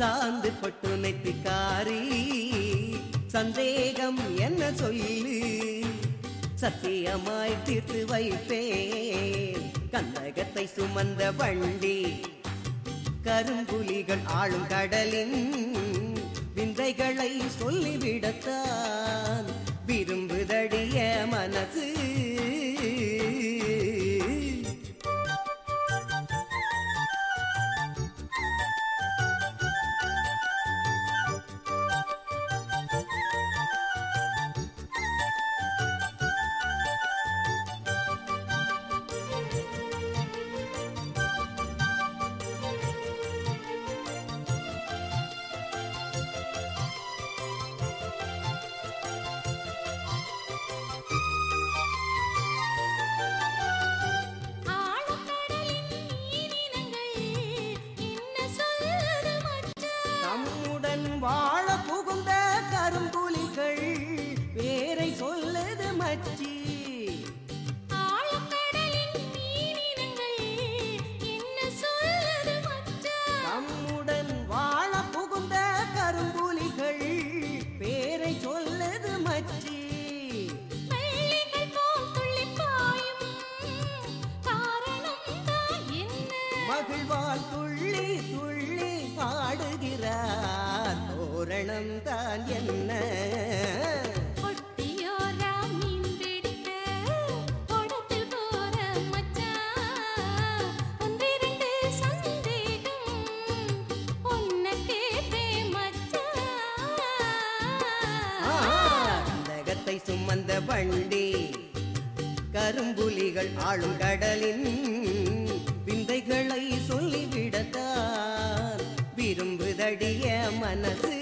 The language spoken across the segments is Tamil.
சாந்து பட்டு நெத்திக்காரி சந்தேகம் என்ன சொல்லு? சத்தியமாய் தீர்த்து வைப்பேன். கந்தகத்தை சுமந்த வண்டி கரும்புலிகள் ஆளும் கடலின் விந்தைகளை சொல்லிவிடத்தான். விரும்புதடிய மனசு வாழ புகுந்த கரும்புலிகள் பேரை சொல்லுது மச்சி. ஆழக்கடலின் கேட்பேன் மச்சான் கந்தகத்தை சுமந்த வண்டி கரும்புலிகள் ஆளும் கடலின் விந்தைகளை சொல்லிவிடத்தான். விரும்புதடிய மனசு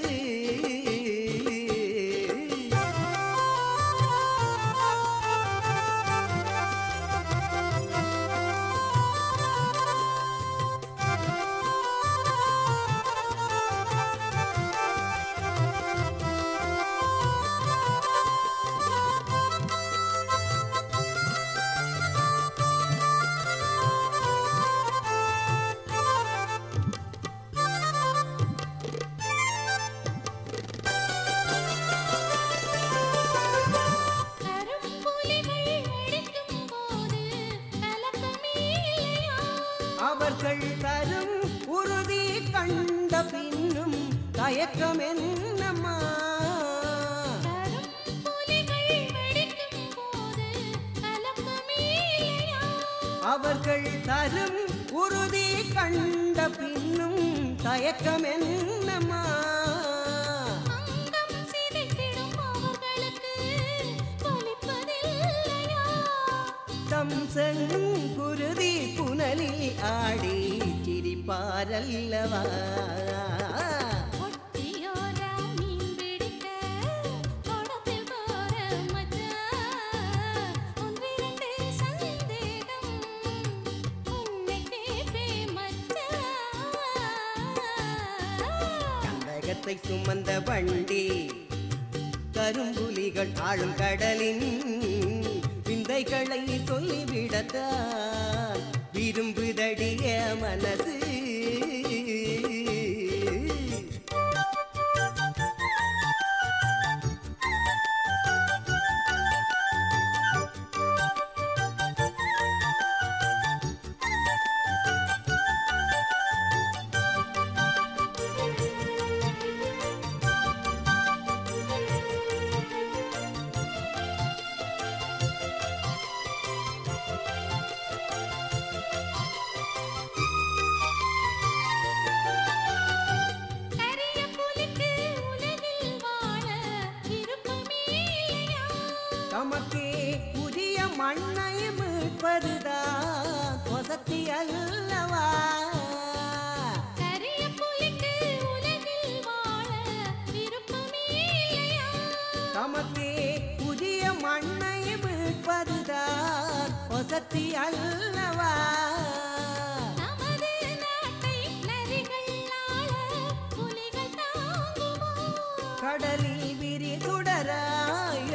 அவர்கள் தரும் உறுதி கண்ட பின்னும் தயக்கம் என்னம்மா? அவர்கள் தரும் உறுதி கண்ட பின்னும் தயக்கம் என்னம்மா? ஒன்றிரண்டு சந்தேகம் உன்னை கேட்பேன் மச்சான் கந்தகத்தை சுமந்த வண்டி கரும்புலிகள் ஆளும் கடலின் விந்தைகளை சொல்லிவிடத்தான் தமக்கே புதிய மண்ணை மீட்பதுதான் வசதி அல்லவா? தமக்கே புதிய மண்ணை மீட்பதுதான் வசதி அல்லவா? கடலில் விரி சுடராய்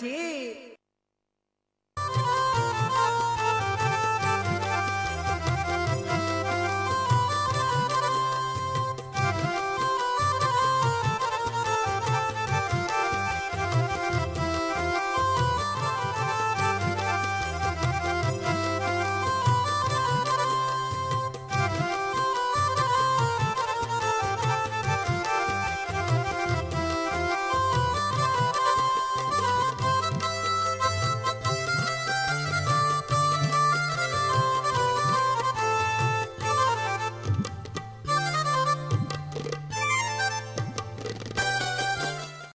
ati